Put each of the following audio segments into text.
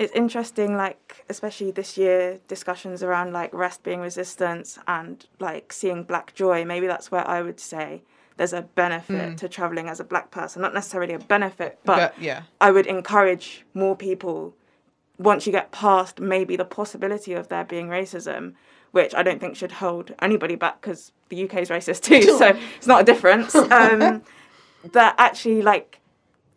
it's interesting, like especially this year, discussions around like rest being resistance and like seeing black joy. Maybe that's where I would say there's a benefit mm. to traveling as a black person. Not necessarily a benefit, but, but yeah, I would encourage more people once you get past maybe the possibility of there being racism, which I don't think should hold anybody back because the UK is racist too, so it's not a difference. Um, that actually like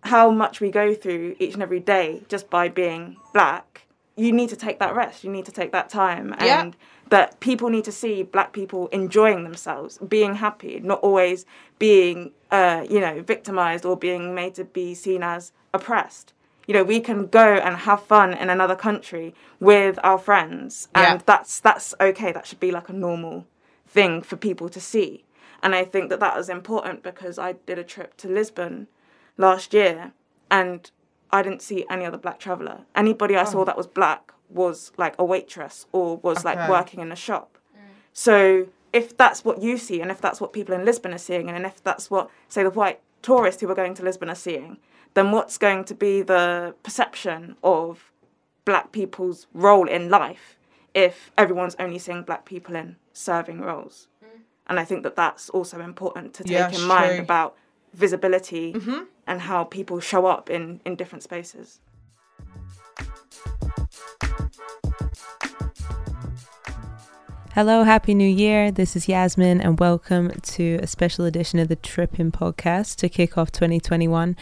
how much we go through each and every day just by being black, you need to take that rest. You need to take that time. And yeah. that people need to see black people enjoying themselves, being happy, not always being, uh, you know, victimized or being made to be seen as oppressed. You know, we can go and have fun in another country with our friends, and yeah. that's that's okay. That should be like a normal thing for people to see. And I think that that was important because I did a trip to Lisbon last year, and I didn't see any other black traveller. Anybody I oh. saw that was black was like a waitress or was okay. like working in a shop. Mm. So if that's what you see, and if that's what people in Lisbon are seeing, and if that's what, say, the white tourists who are going to Lisbon are seeing, then what's going to be the perception of black people's role in life if everyone's only seeing black people in serving roles? Mm. And I think that that's also important to take yeah, in mind about visibility mm-hmm. And how people show up in, in different spaces. Hello, Happy New Year. This is Yasmin, and welcome to a special edition of the Trippin podcast to kick off 2021.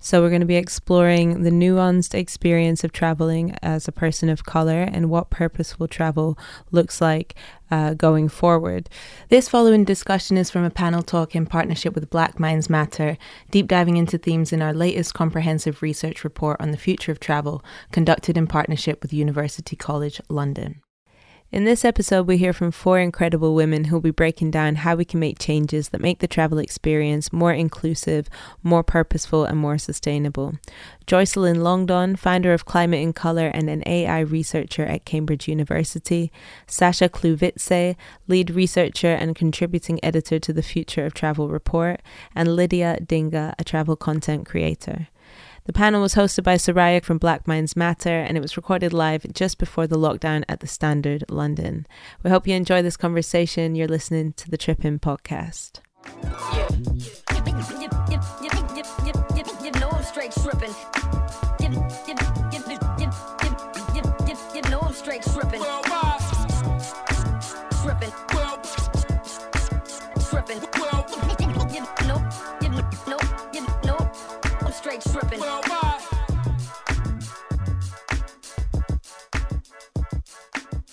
So, we're going to be exploring the nuanced experience of traveling as a person of color and what purposeful travel looks like uh, going forward. This following discussion is from a panel talk in partnership with Black Minds Matter, deep diving into themes in our latest comprehensive research report on the future of travel, conducted in partnership with University College London. In this episode, we hear from four incredible women who will be breaking down how we can make changes that make the travel experience more inclusive, more purposeful, and more sustainable. Joycelyn Longdon, founder of Climate in Colour and an AI researcher at Cambridge University. Sasha Kluvice, lead researcher and contributing editor to the Future of Travel report. And Lydia Dinga, a travel content creator. The panel was hosted by Soraya from Black Minds Matter and it was recorded live just before the lockdown at the Standard London. We hope you enjoy this conversation. You're listening to the Trippin' podcast.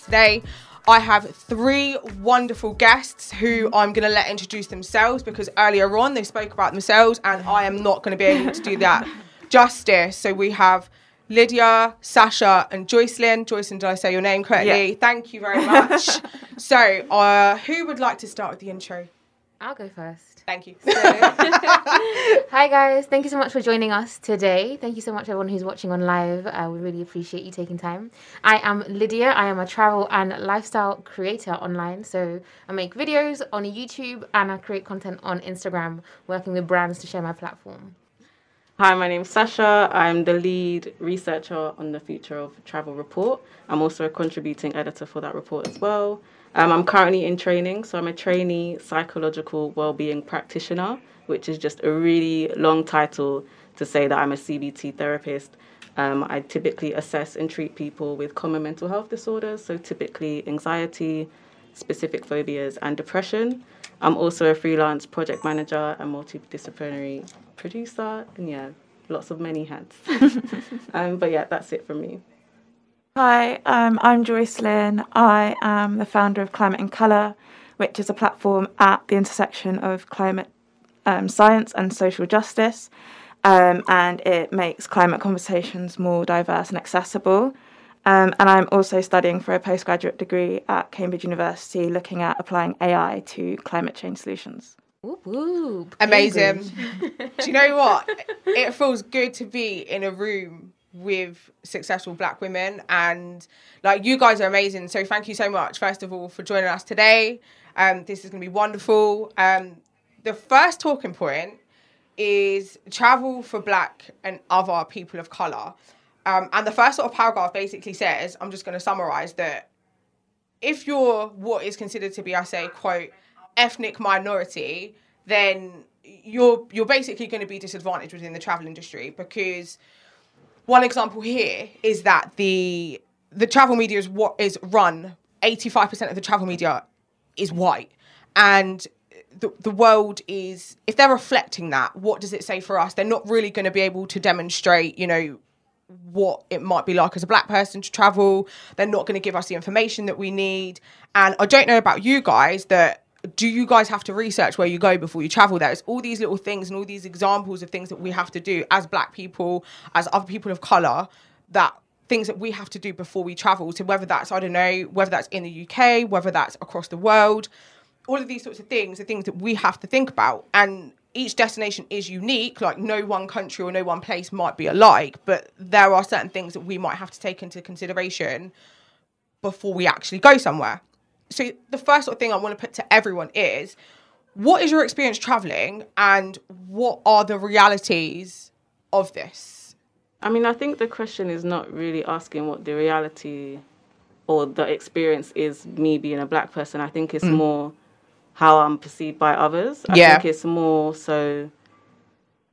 Today, I have three wonderful guests who I'm going to let introduce themselves because earlier on they spoke about themselves and I am not going to be able to do that justice. So we have Lydia, Sasha, and Joycelyn. Joycelyn, did I say your name correctly? Yeah. Thank you very much. so, uh, who would like to start with the intro? I'll go first. Thank you. So, hi guys, thank you so much for joining us today. Thank you so much everyone who's watching on live. Uh, I would really appreciate you taking time. I am Lydia. I am a travel and lifestyle creator online. So I make videos on YouTube and I create content on Instagram, working with brands to share my platform. Hi, my name is Sasha. I'm the lead researcher on the Future of Travel report. I'm also a contributing editor for that report as well. Um, I'm currently in training, so I'm a trainee psychological well-being practitioner, which is just a really long title to say that I'm a CBT therapist. Um, I typically assess and treat people with common mental health disorders, so typically anxiety, specific phobias, and depression. I'm also a freelance project manager and multidisciplinary producer, and yeah, lots of many hats. um, but yeah, that's it from me. Hi, um, I'm Joycelyn. I am the founder of Climate in Colour, which is a platform at the intersection of climate um, science and social justice. Um, and it makes climate conversations more diverse and accessible. Um, and I'm also studying for a postgraduate degree at Cambridge University looking at applying AI to climate change solutions. Whoop, whoop. Amazing. Do you know what? It feels good to be in a room with successful black women and like you guys are amazing. So thank you so much first of all for joining us today. Um, this is going to be wonderful. Um, the first talking point is travel for black and other people of color. Um, and the first sort of paragraph basically says, I'm just going to summarize that if you're what is considered to be, I say, quote, ethnic minority, then you're you're basically going to be disadvantaged within the travel industry because one example here is that the the travel media is what is run 85% of the travel media is white. And the, the world is if they're reflecting that what does it say for us? They're not really going to be able to demonstrate you know what it might be like as a black person to travel. They're not going to give us the information that we need. And i don't know about you guys that do you guys have to research where you go before you travel there? It's all these little things and all these examples of things that we have to do as black people, as other people of colour, that things that we have to do before we travel. So whether that's, I don't know, whether that's in the UK, whether that's across the world, all of these sorts of things are things that we have to think about. And each destination is unique, like no one country or no one place might be alike, but there are certain things that we might have to take into consideration before we actually go somewhere so the first sort of thing I want to put to everyone is what is your experience traveling and what are the realities of this? I mean, I think the question is not really asking what the reality or the experience is me being a black person. I think it's mm. more how I'm perceived by others. I yeah. think it's more so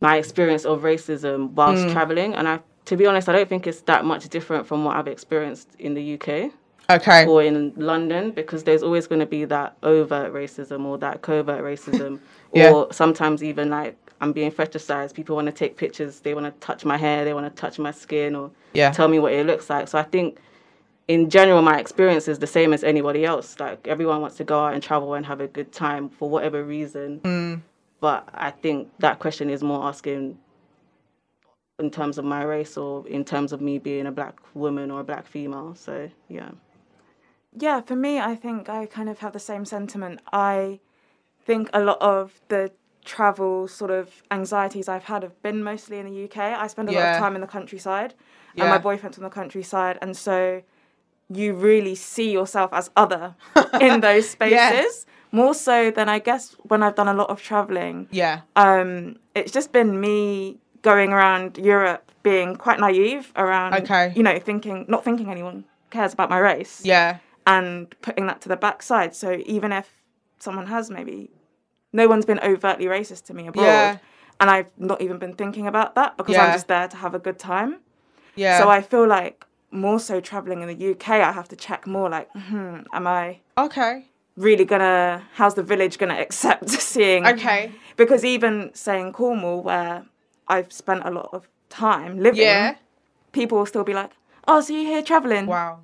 my experience of racism whilst mm. traveling. And I, to be honest, I don't think it's that much different from what I've experienced in the UK okay. or in London because there's always going to be that overt racism or that covert racism, yeah. or sometimes even like I'm being fetishized. People want to take pictures, they want to touch my hair, they want to touch my skin, or yeah. tell me what it looks like. So I think. In general, my experience is the same as anybody else. Like everyone wants to go out and travel and have a good time for whatever reason. Mm. But I think that question is more asking in terms of my race or in terms of me being a black woman or a black female. So yeah. Yeah, for me, I think I kind of have the same sentiment. I think a lot of the travel sort of anxieties I've had have been mostly in the UK. I spend a yeah. lot of time in the countryside, yeah. and my boyfriend's from the countryside, and so you really see yourself as other in those spaces. yeah. More so than I guess when I've done a lot of traveling. Yeah. Um, it's just been me going around Europe being quite naive around, okay. you know, thinking, not thinking anyone cares about my race. Yeah and putting that to the backside. So even if someone has maybe no one's been overtly racist to me abroad, yeah. and I've not even been thinking about that because yeah. I'm just there to have a good time. Yeah. So I feel like more so traveling in the UK, I have to check more like, hmm, am I okay? Really gonna? How's the village gonna accept seeing? Okay. Because even saying Cornwall, where I've spent a lot of time living, yeah. people will still be like, "Oh, so you here traveling?" Wow.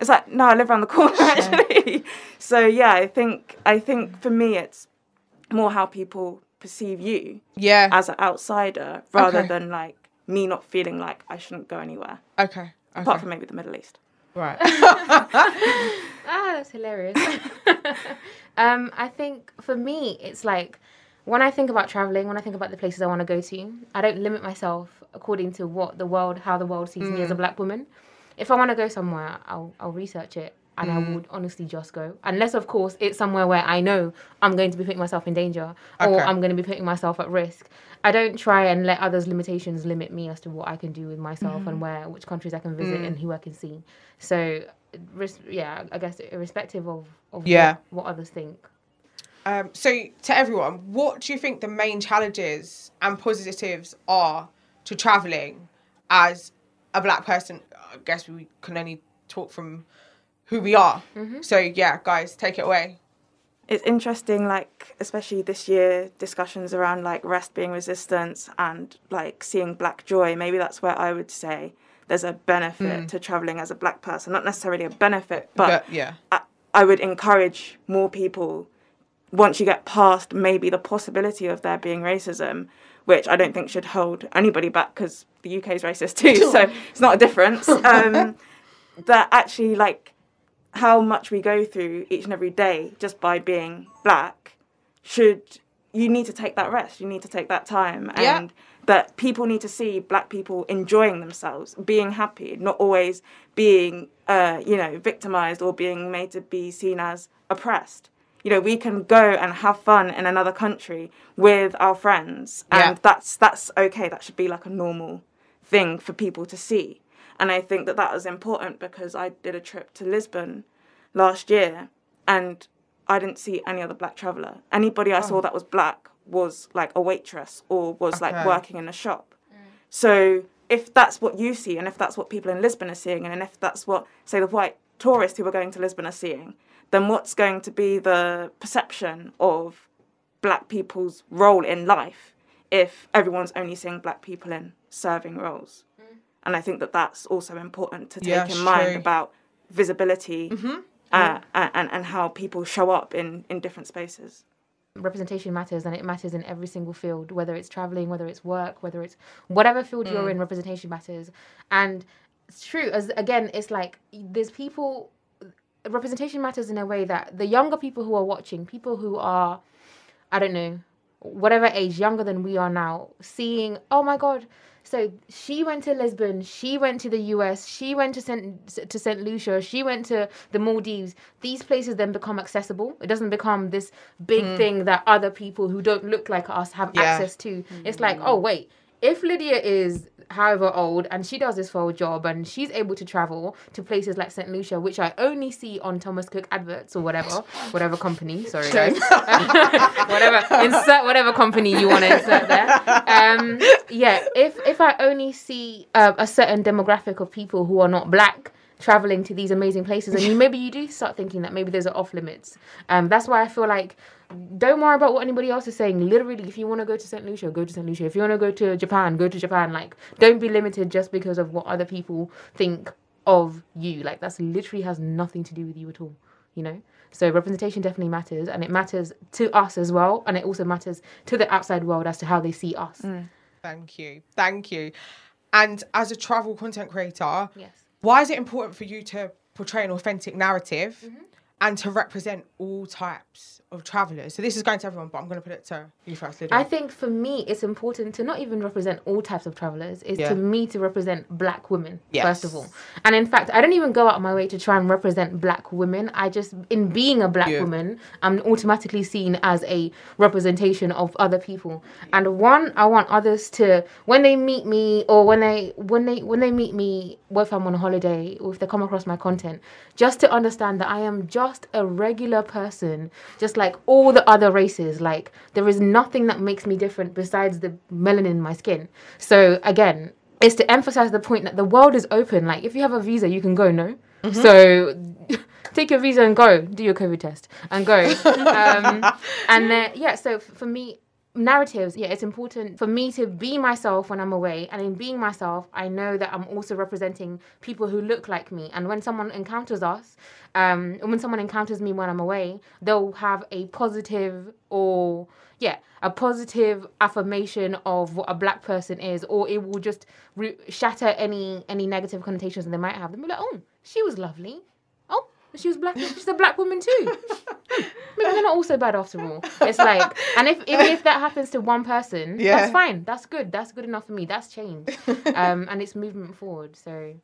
It's like no, I live around the corner actually. so yeah, I think I think for me it's more how people perceive you yeah as an outsider rather okay. than like me not feeling like I shouldn't go anywhere. Okay. okay. Apart from maybe the Middle East. Right. ah, that's hilarious. um, I think for me, it's like when I think about traveling, when I think about the places I want to go to, I don't limit myself according to what the world, how the world sees mm. me as a mm. black woman if I want to go somewhere, I'll I'll research it and mm. I would honestly just go. Unless, of course, it's somewhere where I know I'm going to be putting myself in danger okay. or I'm going to be putting myself at risk. I don't try and let others' limitations limit me as to what I can do with myself mm. and where, which countries I can visit mm. and who I can see. So, yeah, I guess irrespective of, of yeah. what, what others think. Um, so, to everyone, what do you think the main challenges and positives are to traveling as a black person? I guess we can only talk from who we are. Mm-hmm. So yeah, guys, take it away. It's interesting, like especially this year, discussions around like rest being resistance and like seeing black joy. Maybe that's where I would say there's a benefit mm. to traveling as a black person. Not necessarily a benefit, but, but yeah, I, I would encourage more people once you get past maybe the possibility of there being racism which I don't think should hold anybody back because the UK is racist too, so it's not a difference. Um, that actually, like, how much we go through each and every day just by being black should you need to take that rest you need to take that time and yeah. that people need to see black people enjoying themselves being happy not always being uh, you know victimized or being made to be seen as oppressed you know we can go and have fun in another country with our friends and yeah. that's that's okay that should be like a normal thing for people to see And I think that that was important because I did a trip to Lisbon last year and I didn't see any other black traveller. Anybody I saw oh. that was black was like a waitress or was like working in a shop. Mm. So if that's what you see and if that's what people in Lisbon are seeing and if that's what say the white tourists who are going to Lisbon are seeing, then what's going to be the perception of black people's role in life if everyone's only seeing black people in serving roles? Mm. And I think that that's also important to take Yeah, in it's mind about visibility mm-hmm. uh, mm-hmm. and, and how people show up in, in different spaces. representation matters and it matters in every single field whether it's traveling whether it's work whether it's whatever field you're in mm. representation matters. And it's true as again it's like there's people representation matters in a way that the younger people who are watching people who are i don't know whatever age younger than we are now seeing oh my god so she went to Lisbon, she went to the US, she went to Saint to Saint Lucia, she went to the Maldives. These places then become accessible. It doesn't become this big hmm. thing that other people who don't look like us have Yeah. access to. It's hmm. like, oh wait, if Lydia is however old and she does this for a job and she's able to travel to places like St. Lucia, which I only see on Thomas Cook adverts or whatever, whatever company, sorry guys. whatever insert whatever company you want to insert there. Um, yeah, if if I only see uh, a certain demographic of people who are not black traveling to these amazing places, and you maybe you do start thinking that maybe those are off limits. Um, that's why I feel like don't worry about what anybody else is saying. Literally, if you want to go to St. Lucia, go to St. Lucia. If you want to go to Japan, go to Japan. Like, don't be limited just because of what other people think of you. Like, that's literally has nothing to do with you at all. You know. So representation definitely matters, and it matters to us as well, and it also matters to the outside world as to how they see us. Thank you. Thank you. And as a travel content creator, Yes. Why is it important for you to portray an authentic narrative Mm-hmm. And to represent all types of travelers? So this is going to everyone, but I'm going to put it to you first, Lydia. I think for me, it's important to not even represent all types of travelers. It's Yeah. to me to represent black women first of all. And in fact, I don't even go out of my way to try and represent black women. I just, in being a black Yeah. woman, I'm automatically seen as a representation of other people. And one, I want others to, when they meet me or when they when they when they meet me, if I'm on a holiday or if they come across my content, just to understand that I am just a regular person, just like all the other races. Like there is nothing that makes me different besides the melanin in my skin. So again, it's to emphasize the point that the world is open. Like if you have a visa, you can go. No, so take your visa and go. Do your COVID test and go. um, and then yeah, so for me. Narratives, yeah, it's important for me to be myself when I'm away. And in being myself, I know that I'm also representing people who look like me. And when someone encounters us, um, when someone encounters me when I'm away, they'll have a positive or yeah, a positive affirmation of what a black person is, or it will just re- shatter any any negative connotations they might have. They'll be like, oh, she was lovely. She was black. She's a black woman too. Maybe they're not all so bad after all. It's like, and if even if that happens to one person, Yeah. that's fine. That's good. That's good enough for me. That's change, um, and it's movement forward. So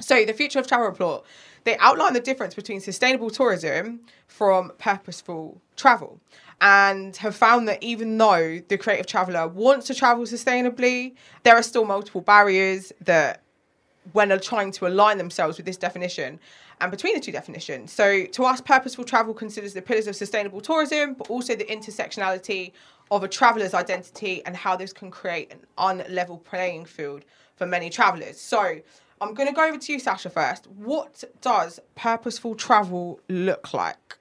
So, the Future of Travel Report, they outline the difference between sustainable tourism from purposeful travel and have found that even though the creative traveller wants to travel sustainably, there are still multiple barriers that when they're trying to align themselves with this definition and between the two definitions. So, to us, purposeful travel considers the pillars of sustainable tourism, but also the intersectionality of a traveller's identity and how this can create an unlevel playing field for many travellers. So, I'm going to go over to you, Sasha, first. What does purposeful travel look like?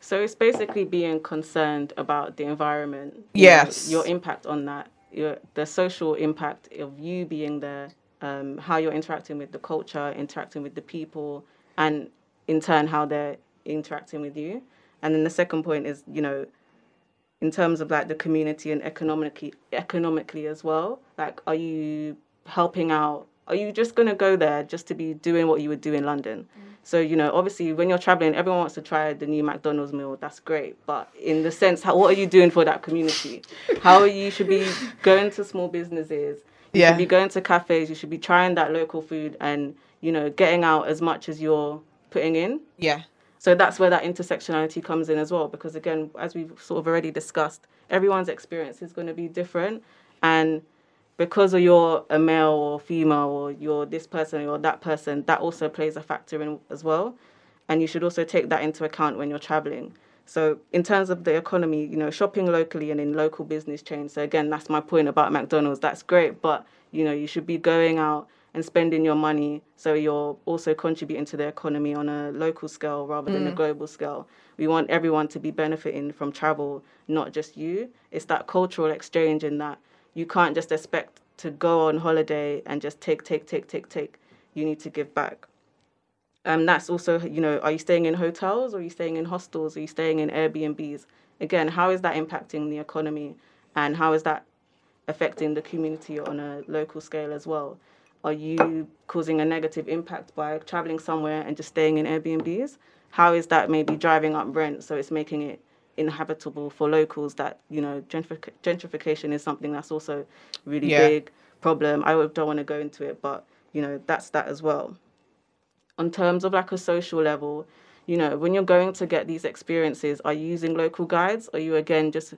So it's basically being concerned about the environment. Yes. know, your impact on that, your the social impact of you being there, um, how you're interacting with the culture, interacting with the people, and in turn how they're interacting with you. And then the second point is, you know, in terms of like the community and economically economically as well. Like, are you helping out? Are you just gonna go there just to be doing what you would do in London? Mm. So you know, obviously, when you're traveling, everyone wants to try the new McDonald's meal. That's great, but in the sense, how, what are you doing for that community? How are you should be going to small businesses. You Yeah. should be going to cafes. You should be trying that local food and you know getting out as much as you're putting in. Yeah. So that's where that intersectionality comes in as well, because again, as we've sort of already discussed, everyone's experience is going to be different, and because of you're a male or female or you're this person or that person, that also plays a factor in as well. And you should also take that into account when you're traveling. So in terms of the economy, you know, shopping locally and in local business chains. So again, that's my point about McDonald's. That's great, but you know, you should be going out and spending your money so you're also contributing to the economy on a local scale rather than a global scale. We want everyone to be benefiting from travel, not just you. It's that cultural exchange in that you can't just expect to go on holiday and just take, take, take, take, take. You need to give back. Um, that's also, you know, are you staying in hotels or are you staying in hostels? Are you staying in Airbnbs? Again, how is that impacting the economy and how is that affecting the community on a local scale as well? Are you causing a negative impact by traveling somewhere and just staying in Airbnbs? How is that maybe driving up rent so it's making it inhabitable for locals that, you know, gentrific- gentrification is something that's also really Yeah. big problem. I don't want to go into it, but, you know, that's that as well on terms of like a social level, you know, when you're going to get these experiences, are you using local guides? Or are you again just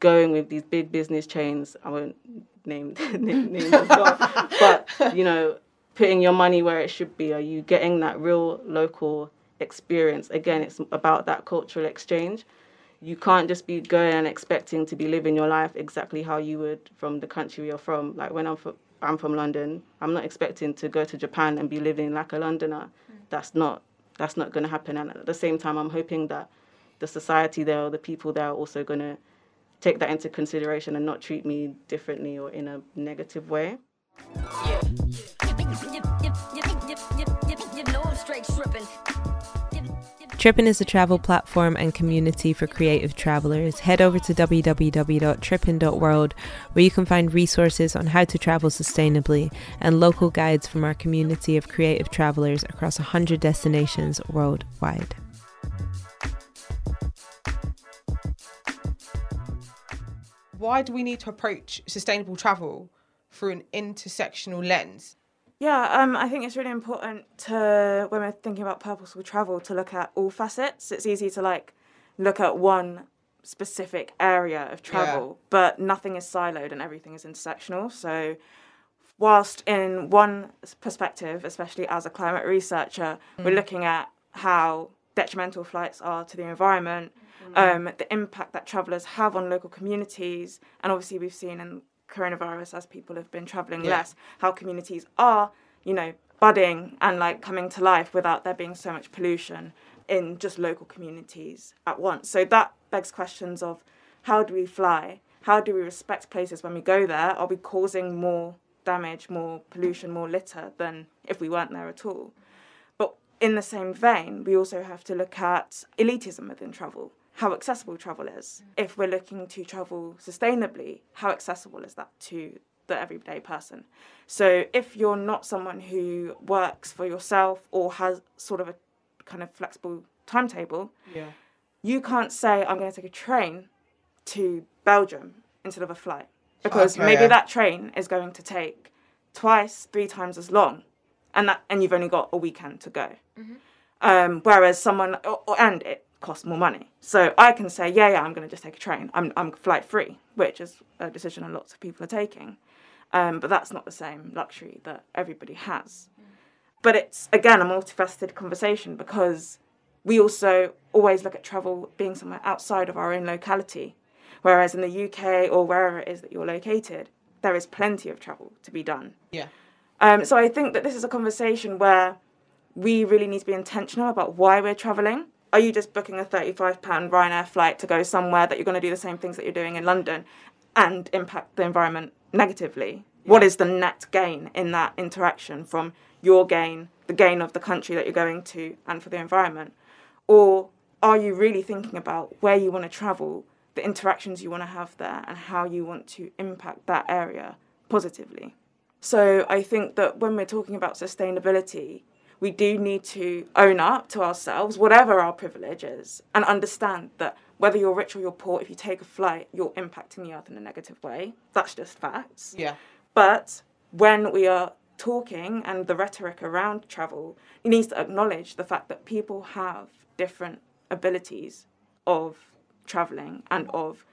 going with these big business chains? I won't name name names as well, but you know, putting your money where it should be. Are you getting that real local experience? Again, it's about that cultural exchange. You can't just be going and expecting to be living your life exactly how you would from the country you're from. Like when I'm from, I'm from London, I'm not expecting to go to Japan and be living like a Londoner. Mm. That's not that's not going to happen. And at the same time, I'm hoping that the society there or the people there are also going to take that into consideration and not treat me differently or in a negative way. Trippin is a travel platform and community for creative travelers. Head over to www.trippin.world where you can find resources on how to travel sustainably and local guides from our community of creative travelers across 100 destinations worldwide. Why do we need to approach sustainable travel through an intersectional lens? Yeah, um, I think it's really important to when we're thinking about purposeful travel to look at all facets. It's easy to like look at one specific area of travel, but nothing is siloed and everything is intersectional. So, whilst in one perspective, especially as a climate researcher, we're looking at how detrimental flights are to the environment, um, the impact that travellers have on local communities, and obviously we've seen in coronavirus as people have been travelling Yeah. less, how communities are, you know, budding and like coming to life without there being so much pollution in just local communities at once. So that begs questions of how do we fly? How do we respect places when we go there? Are we causing more damage, more pollution, more litter than if we weren't there at all? But in the same vein, we also have to look at elitism within travel, how accessible travel is. Mm. If we're looking to travel sustainably, how accessible is that to the everyday person? So if you're not someone who works for yourself or has sort of a kind of flexible timetable, Yeah. you can't say, I'm going to take a train to Belgium instead of a flight. Ah, because Okay, maybe yeah. that train is going to take twice, three times as long. And that and you've only got a weekend to go. Mm-hmm. Um, whereas someone or, or- and it costs more money. So I can say, yeah, yeah, I'm going to just take a train. I'm I'm flight free, which is a decision lots of people are taking. Um, but that's not the same luxury that everybody has. But it's again a multifaceted conversation because we also always look at travel being somewhere outside of our own locality. Whereas in the UK or wherever it is that you're located, there is plenty of travel to be done. Yeah. Um, so I think that this is a conversation where we really need to be intentional about why we're traveling. Are you just booking a £35 Ryanair flight to go somewhere that you're going to do the same things that you're doing in London and impact the environment negatively? What is the net gain in that interaction from your gain, the gain of the country that you're going to, and for the environment? Or are you really thinking about where you want to travel, the interactions you want to have there, and how you want to impact that area positively? So I think that when we're talking about sustainability, we do need to own up to ourselves, whatever our privilege is, and understand that whether you're rich or you're poor, if you take a flight, you're impacting the earth in a negative way. That's just facts. Yeah. But when we are talking and the rhetoric around travel, it needs to acknowledge the fact that people have different abilities of traveling and of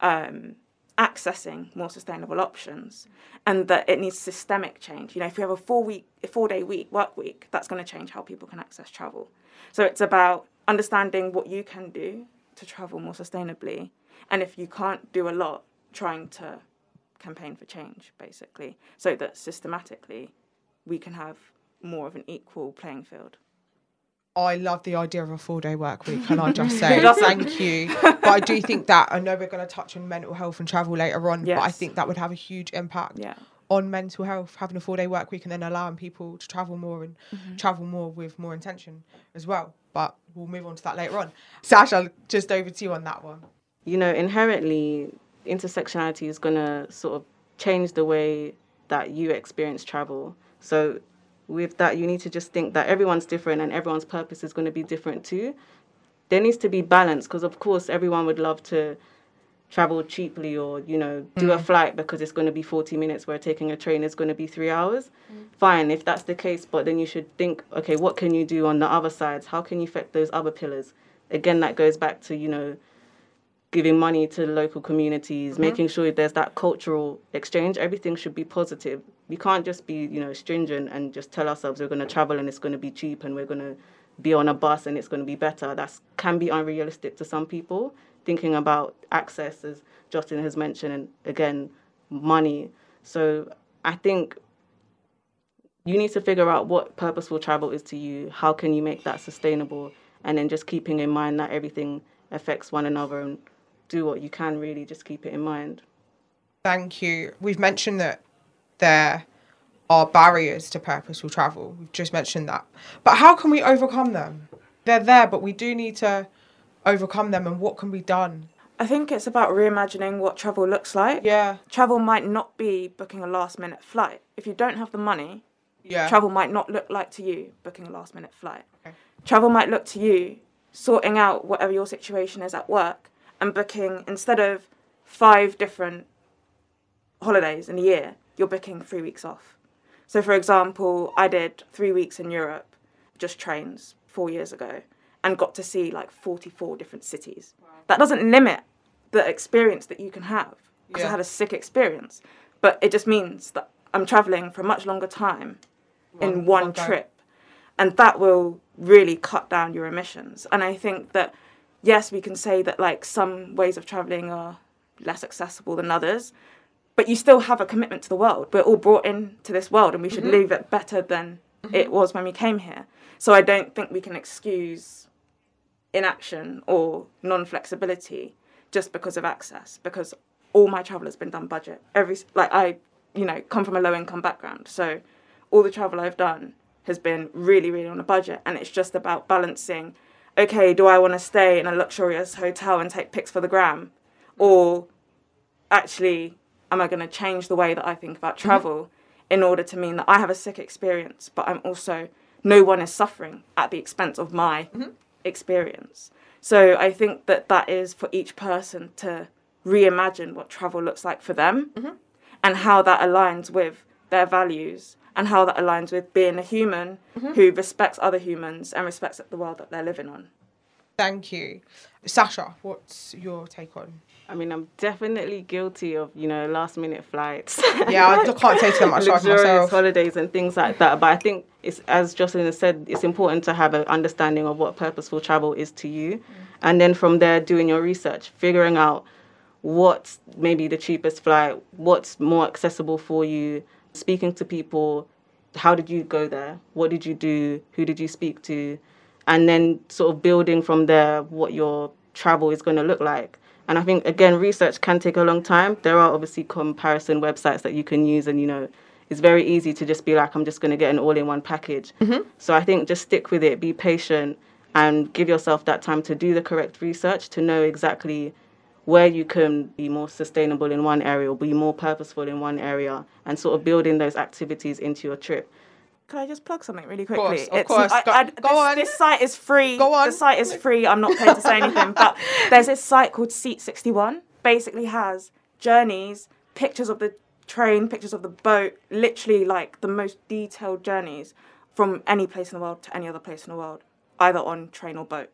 um, accessing more sustainable options and that it needs systemic change. You know, if we have a four week, four day week, work week, that's going to change how people can access travel. So it's about understanding what you can do to travel more sustainably. And if you can't do a lot, trying to campaign for change, basically, so that systematically we can have more of an equal playing field. I love the idea of a four day work week, and I just say thank you. But I do think that I know we're going to touch on mental health and travel later on, but I think that would have a huge impact Yeah. on mental health, having a four day work week and then allowing people to travel more and mm-hmm. travel more with more intention as well. But we'll move on to that later on. Sasha, just over to you on that one. you know, inherently, intersectionality is going to sort of change the way that you experience travel. So, with that, you need to just think that everyone's different and everyone's purpose is going to be different too. There needs to be balance because, of course, everyone would love to travel cheaply or, you know, do a mm. flight because it's going to be 40 minutes where taking a train is going to be three hours. Mm. Fine, if that's the case, but then you should think, okay, what can you do on the other sides? How can you affect those other pillars? Again, that goes back to, you know, giving money to local communities, mm-hmm. making sure there's that cultural exchange. Everything should be positive. We can't just be, you know, stringent and just tell ourselves we're going to travel and it's going to be cheap and we're going to be on a bus and it's going to be better. That can be unrealistic to some people. Thinking about access, as Justin has mentioned, and again, money. So I think you need to figure out what purposeful travel is to you. How can you make that sustainable? And then just keeping in mind that everything affects one another and do what you can really just keep it in mind. Thank you. We've mentioned that there are barriers to purposeful travel. We've just mentioned that. But how can we overcome them? They're there, but we do need to overcome them and what can be done? I think it's about reimagining what travel looks like. Yeah. Travel might not be booking a last minute flight. If you don't have the money, Yeah. travel might not look like to you booking a last minute flight. Okay. Travel might look to you sorting out whatever your situation is at work and booking instead of five different holidays in a year, you're booking three weeks off. So, for example, I did three weeks in Europe, just trains, four years ago, and got to see like 44 different cities. That doesn't limit the experience that you can have because Yeah. I had a sick experience, but it just means that I'm traveling for a much longer time in one, go. trip. And that will really cut down your emissions. And I think that, yes, we can say that like some ways of traveling are less accessible than others, but you still have a commitment to the world. We're all brought into this world and we should mm-hmm. leave it better than mm-hmm. it was when we came here. So I don't think we can excuse inaction or non flexibility just because of access, because all my travel has been done budget. Every like I, you know, come from a low income background, so all the travel I've done has been really, really on a budget, and it's just about balancing. Okay, do I want to stay in a luxurious hotel and take pics for the gram, mm-hmm. or actually, am I going to change the way that I think about mm-hmm. travel in order to mean that I have a sick experience, but I'm also no one is suffering at the expense of my mm-hmm. experience. So I think that that is for each person to reimagine what travel looks like for them mm-hmm. and how that aligns with their values and how that aligns with being a human who respects other humans and respects the world that they're living on. Thank you. Sasha, what's your take on? I mean, I'm definitely guilty of, you know, last minute flights. Yeah, I can't take too much luxurious myself. holidays and things like that. But I think it's as Joycelyn has said, it's important to have an understanding of what purposeful travel is to you, mm. and then from there doing your research, figuring out what's maybe the cheapest flight, what's more accessible for you, speaking to people. How did you go there? What did you do? Who did you speak to? And then sort of building from there what your travel is going to look like. And I think again, research can take a long time. There are obviously comparison websites that you can use, and you know, it's very easy to just be like, I'm just going to get an all-in-one package. Mm-hmm. So I think just stick with it, be patient, and give yourself that time to do the correct research to know exactly where you can be more sustainable in one area or be more purposeful in one area, and sort of building those activities into your trip. Can I just plug something really course, quickly? of course. I, Go- I, go this, on. This site is free. Go on. The site is free. I'm not paid to say anything, but there's this site called Seat 61. Basically, has journeys, pictures of the train, pictures of the boat, literally like the most detailed journeys from any place in the world to any other place in the world, either on train or boat.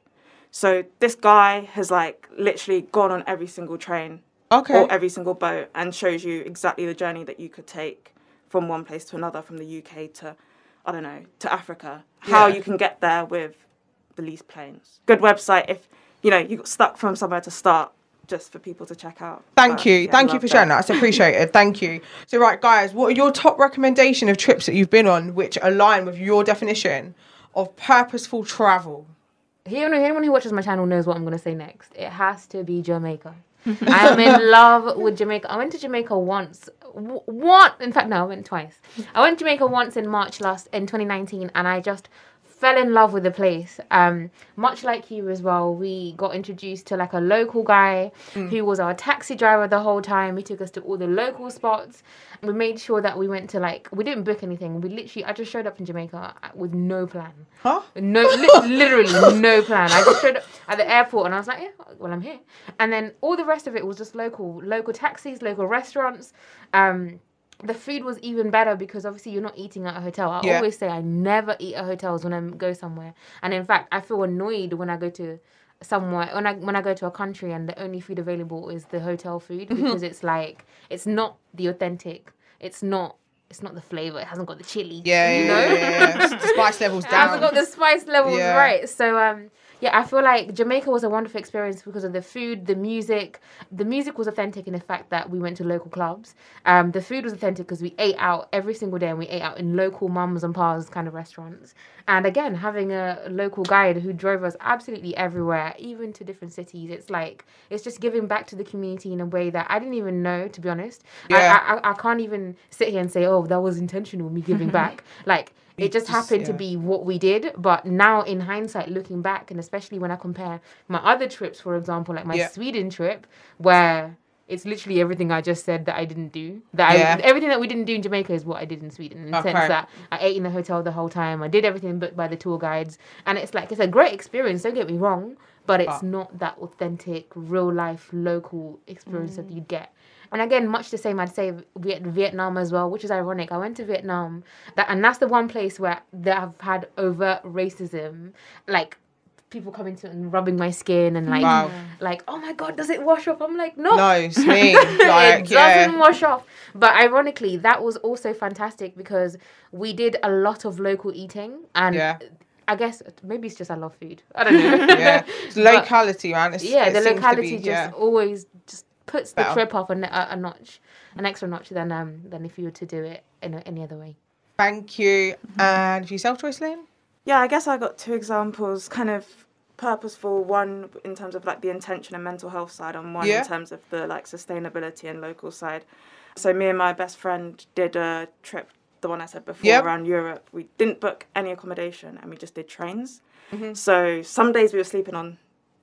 So this guy has like literally gone on every single train Okay. or every single boat and shows you exactly the journey that you could take from one place to another from the UK to I don't know to Africa how Yeah. you can get there with the least planes good website if you know you got stuck from somewhere to start just for people to check out Thank But, you. yeah, Thank you for sharing that. It's appreciated. Thank you. So, right, guys, what are your top recommendation of trips that you've been on which align with your definition of purposeful travel? Anyone, anyone who watches my channel knows what I'm going to say next. It has to be Jamaica. I am in love with Jamaica. I went to Jamaica once. W- One, in fact, no, I went twice. I went to Jamaica once in March last in 2019, and I just fell in love with the place. Um, much like you as well, we got introduced to like a local guy who was our taxi driver the whole time. He took us to all the local spots. We made sure that we went to like we didn't book anything. We literally, I just showed up in Jamaica with no plan. Huh? No, li- literally no plan. I just showed up at the airport and I was like, yeah, well, I'm here. And then all the rest of it was just local, local taxis, local restaurants. Um, the food was even better because obviously you're not eating at a hotel. I Yeah. always say I never eat at hotels when I go somewhere. And in fact, I feel annoyed when I go to somewhere when I when I go to a country and the only food available is the hotel food because it's like it's not the authentic. It's not it's not the flavor. It hasn't got the chili. Yeah, you yeah, know? yeah, yeah. The spice levels down. It hasn't got the spice levels Yeah. right. So um yeah, I feel like Jamaica was a wonderful experience because of the food, the music. The music was authentic in the fact that we went to local clubs. Um, the food was authentic because we ate out every single day and we ate out in local mums and pas kind of restaurants. And again, having a local guide who drove us absolutely everywhere, even to different cities, it's like it's just giving back to the community in a way that I didn't even know, to be honest. Yeah. I, I, I can't even sit here and say, oh, that was intentional, me giving back. Like it just just- happened to be what we did. But now, in hindsight, looking back, and especially when I compare my other trips, for example, like my Yeah. Sweden trip, where it's literally everything I just said that I didn't do. That Yeah. I, everything that we didn't do in Jamaica is what I did in Sweden. In the Okay. sense that I ate in the hotel the whole time. I did everything booked by the tour guides, and it's like it's a great experience. Don't get me wrong, but it's But- not that authentic, real life, local experience Mm. that you get. And again, much the same, I'd say Viet- Vietnam as well, which is ironic. I went to Vietnam, that and that's the one place where that I've had overt racism, like people coming to and rubbing my skin and like, Wow. like, oh my god, does it wash off? I'm like, no, No, it's me. it Like, doesn't wash off. But ironically, that was also fantastic because we did a lot of local eating and. Yeah. I guess maybe it's just I love food. I don't know. Yeah. It's But- locality, man. It's, yeah, the locality be, just yeah. always just puts the Better. trip up a notch, an extra notch than um than if you were to do it in a, any other way. Thank you. And for yourself, Joycelyn? Yeah, I guess I got two examples, kind of purposeful. One in terms of like the intention and mental health side, and one Yeah. in terms of the like sustainability and local side. So me and my best friend did a trip, the one I said before, Yep. around Europe. We didn't book any accommodation, and we just did trains. Mm-hmm. So some days we were sleeping on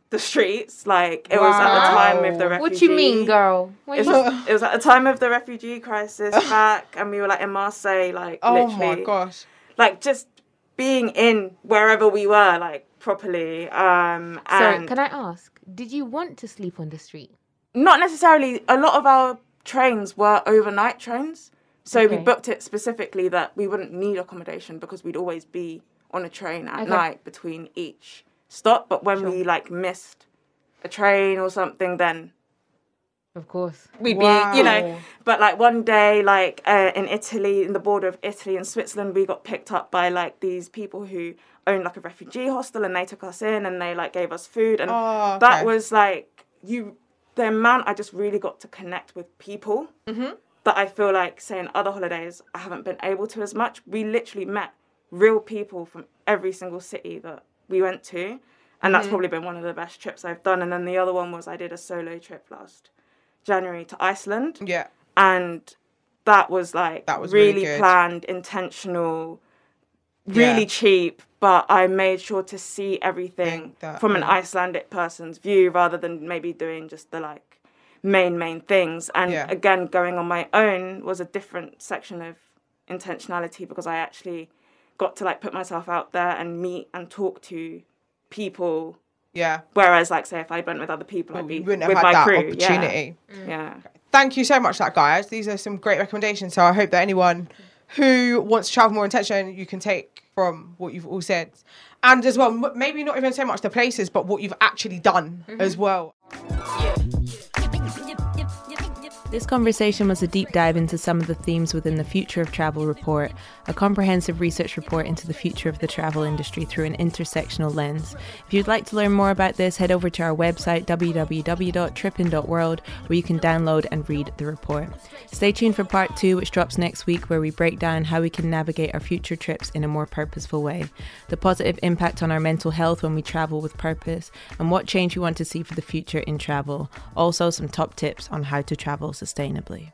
the streets, like it was at the time of the refugee. What you mean, girl? What It you- was, it was at the time of the refugee crisis back, and we were like in Marseille, like Oh literally, my gosh. like just being in wherever we were, like properly. Um, Sorry, and can I ask? Did you want to sleep on the street? not necessarily. A lot of our trains were overnight trains, so we booked it specifically that we wouldn't need accommodation because we'd always be on a train at Okay. night between each stop. But when we like missed a train or something, then Of course. we'd be, you know. But like one day, like uh, in Italy, in the border of Italy and Switzerland, we got picked up by like these people who owned like a refugee hostel, and they took us in and they like gave us food, and Oh, that was like you. The amount I just really got to connect with people Mm-hmm. That I feel like, say, in other holidays, I haven't been able to as much. We literally met real people from every single city that we went to, and Mm-hmm. that's probably been one of the best trips I've done. And then the other one was I did a solo trip last January to Iceland Yeah. and that was like That was really really, planned, intentional, really Yeah. cheap. But I made sure to see everything that, from an yeah. Icelandic person's view rather than maybe doing just the like main main things. And Yeah. again, going on my own was a different section of intentionality because I actually got to like put myself out there and meet and talk to people. Yeah. Whereas, like, say, if I went with other people, I'd be wouldn't with have had my that crew. Yeah. opportunity. Yeah. Mm. Thank you so much, that guys. These are some great recommendations. So I hope that anyone who wants to travel more intention, you can take from what you've all said, and as well, maybe not even so much the places, but what you've actually done mm-hmm. as well. Yeah, This conversation was a deep dive into some of the themes within the Future of Travel report, a comprehensive research report into the future of the travel industry through an intersectional lens. If you'd like to learn more about this, head over to our website www.trippin.world where you can download and read the report. Stay tuned for part two, which drops next week, where we break down how we can navigate our future trips in a more purposeful way, the positive impact on our mental health when we travel with purpose, and what change we want to see for the future in travel. Also, some top tips on how to travel sustainably.